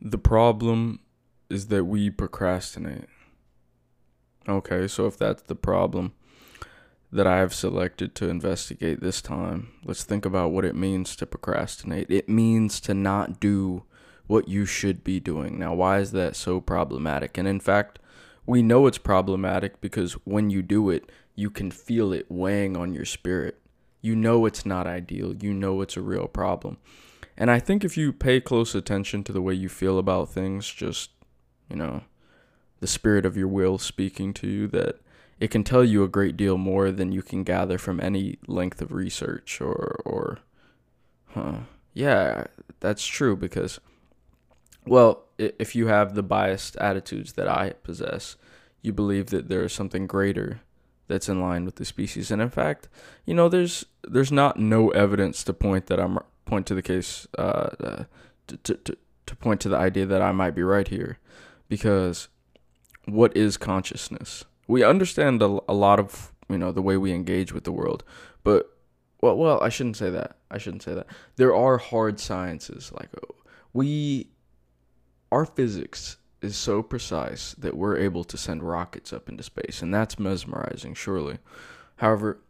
The problem is that we procrastinate. Okay, so if that's the problem that I have selected to investigate this time, let's think about what it means to procrastinate. It means to not do what you should be doing. Now, why is that so problematic? And in fact, we know it's problematic because when you do it, you can feel it weighing on your spirit. You know it's not ideal. You know it's a real problem. And I think if you pay close attention to the way you feel about things, just, you know, the spirit of your will speaking to you, that it can tell you a great deal more than you can gather from any length of research or, or, huh. Yeah, that's true because, well, if you have the biased attitudes that I possess, you believe that there is something greater that's in line with the species. And in fact, you know, there's there's not no evidence to point that I'm point to the case uh, uh, to, to, to point to the idea that I might be right here because what is consciousness? We understand a, a lot of you know the way we engage with the world, but well, well, I shouldn't say that. I shouldn't say that. There are hard sciences like uh, we, our physics is so precise that we're able to send rockets up into space, and that's mesmerizing, surely. However,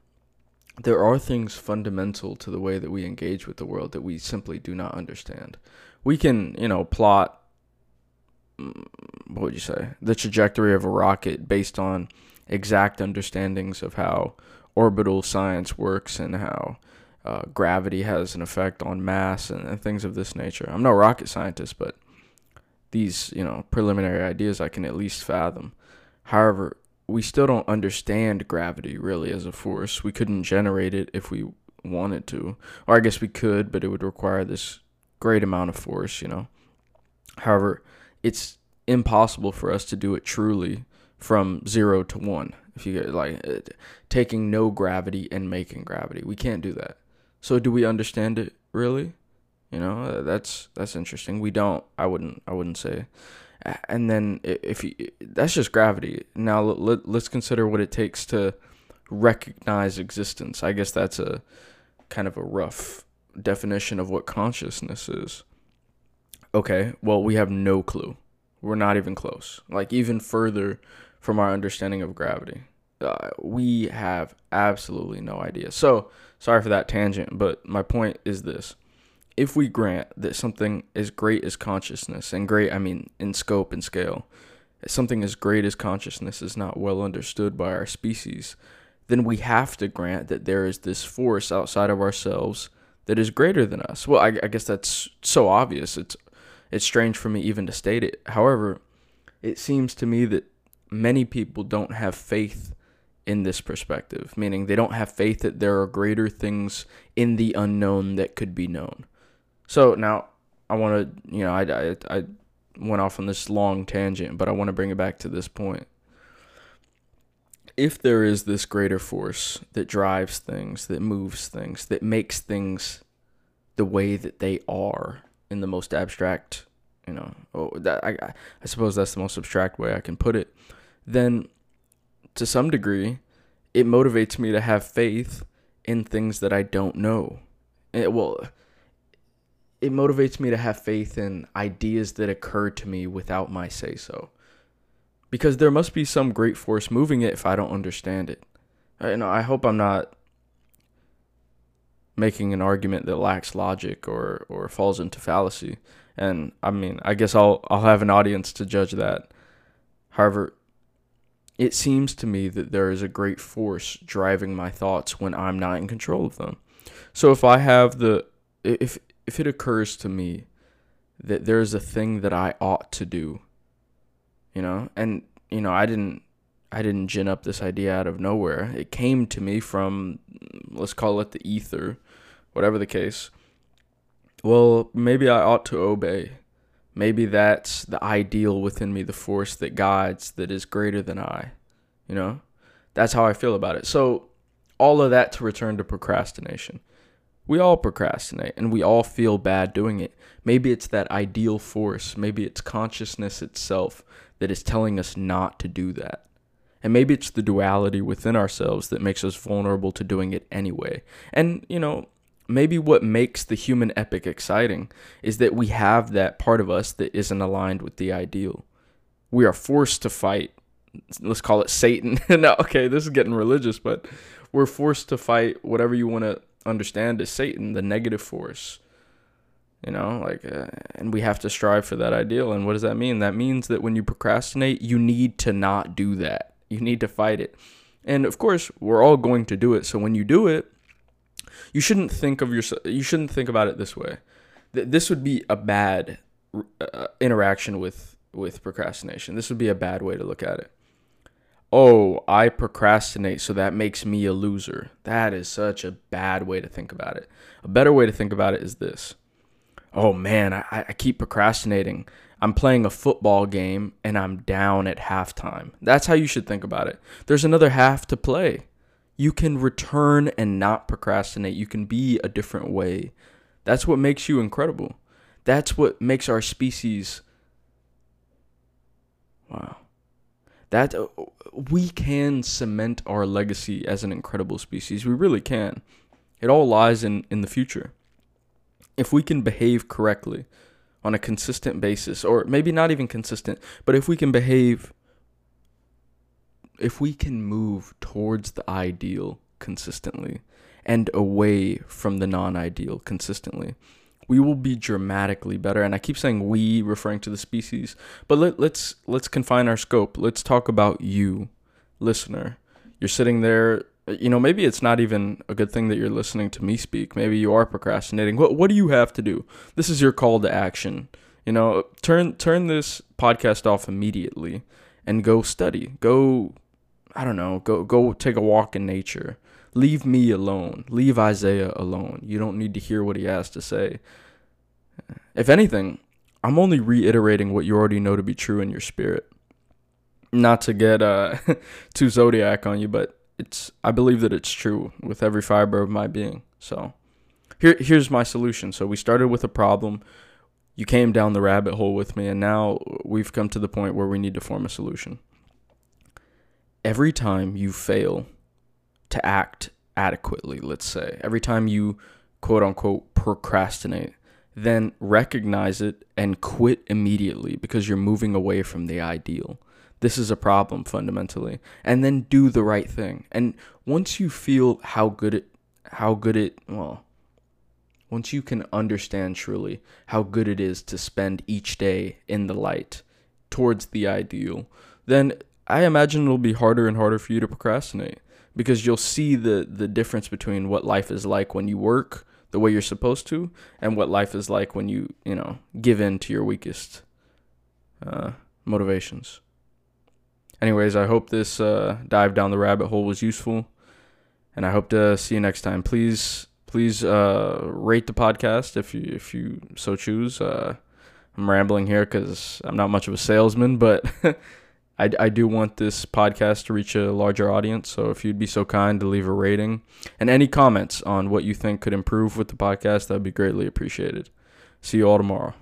there are things fundamental to the way that we engage with the world that we simply do not understand. We can, you know, plot mm, what would you say? The trajectory of a rocket based on exact understandings of how orbital science works and how uh, gravity has an effect on mass and, and things of this nature. I'm no rocket scientist, but these, you know, preliminary ideas I can at least fathom. However, we still don't understand gravity really as a force. We couldn't generate it if we wanted to. Or I guess we could, but it would require this great amount of force, you know. However, it's impossible for us to do it truly from 0 to 1. If you get like uh, taking no gravity and making gravity. We can't do that. So do we understand it really? You know, uh, that's that's interesting. We don't. I wouldn't I wouldn't say and then if you, that's just gravity. Now let, let's consider what it takes to recognize existence. I guess that's a kind of a rough definition of what consciousness is. Okay, well we have no clue. We're not even close. Like even further from our understanding of gravity. Uh, we have absolutely no idea. So, sorry for that tangent, but my point is this if we grant that something as great as consciousness, and great, I mean in scope and scale, something as great as consciousness is not well understood by our species, then we have to grant that there is this force outside of ourselves that is greater than us. Well, I, I guess that's so obvious. It's it's strange for me even to state it. However, it seems to me that many people don't have faith in this perspective, meaning they don't have faith that there are greater things in the unknown that could be known. So now I want to, you know, I, I, I went off on this long tangent, but I want to bring it back to this point. If there is this greater force that drives things, that moves things, that makes things the way that they are in the most abstract, you know, oh, that I, I suppose that's the most abstract way I can put it, then to some degree, it motivates me to have faith in things that I don't know. It, well, it motivates me to have faith in ideas that occur to me without my say so. Because there must be some great force moving it if I don't understand it. Uh, I know I hope I'm not making an argument that lacks logic or or falls into fallacy. And I mean, I guess I'll I'll have an audience to judge that. However, it seems to me that there is a great force driving my thoughts when I'm not in control of them. So if I have the if if it occurs to me that there's a thing that I ought to do, you know, and you know, I didn't I didn't gin up this idea out of nowhere. It came to me from let's call it the ether, whatever the case. Well, maybe I ought to obey. Maybe that's the ideal within me, the force that guides that is greater than I. You know? That's how I feel about it. So, all of that to return to procrastination. We all procrastinate and we all feel bad doing it. Maybe it's that ideal force, maybe it's consciousness itself that is telling us not to do that. And maybe it's the duality within ourselves that makes us vulnerable to doing it anyway. And, you know, maybe what makes the human epic exciting is that we have that part of us that isn't aligned with the ideal. We are forced to fight. Let's call it Satan. no, okay, this is getting religious, but we're forced to fight whatever you want to understand as Satan, the negative force. You know, like, uh, and we have to strive for that ideal. And what does that mean? That means that when you procrastinate, you need to not do that. You need to fight it. And of course, we're all going to do it. So when you do it, you shouldn't think of yourself. You shouldn't think about it this way. This would be a bad uh, interaction with with procrastination. This would be a bad way to look at it. Oh, I procrastinate, so that makes me a loser. That is such a bad way to think about it. A better way to think about it is this. Oh man, I, I keep procrastinating. I'm playing a football game and I'm down at halftime. That's how you should think about it. There's another half to play you can return and not procrastinate. You can be a different way. That's what makes you incredible. That's what makes our species. Wow. That uh, we can cement our legacy as an incredible species. We really can. It all lies in, in the future. If we can behave correctly on a consistent basis, or maybe not even consistent, but if we can behave if we can move towards the ideal consistently and away from the non-ideal consistently we will be dramatically better. And i keep saying we referring to the species but let, let's let's confine our scope. Let's talk about you listener. You're sitting there you know maybe it's not even a good thing that you're listening to me speak. Maybe you are procrastinating. What what do you have to do? This is your call to action. You know turn turn this podcast off immediately and go study. Go I don't know, go go take a walk in nature. Leave me alone. Leave Isaiah alone. You don't need to hear what he has to say. If anything, I'm only reiterating what you already know to be true in your spirit. Not to get uh, too zodiac on you, but it's I believe that it's true with every fiber of my being. So here here's my solution. So we started with a problem. You came down the rabbit hole with me, and now we've come to the point where we need to form a solution every time you fail to act adequately, let's say, every time you quote unquote procrastinate, then recognize it and quit immediately because you're moving away from the ideal. This is a problem fundamentally. And then do the right thing. And once you feel how good it how good it well once you can understand truly how good it is to spend each day in the light towards the ideal, then I imagine it'll be harder and harder for you to procrastinate because you'll see the the difference between what life is like when you work the way you're supposed to and what life is like when you you know give in to your weakest uh, motivations. Anyways, I hope this uh, dive down the rabbit hole was useful, and I hope to see you next time. Please please uh, rate the podcast if you if you so choose. Uh, I'm rambling here because I'm not much of a salesman, but I, I do want this podcast to reach a larger audience. So if you'd be so kind to leave a rating and any comments on what you think could improve with the podcast, that'd be greatly appreciated. See you all tomorrow.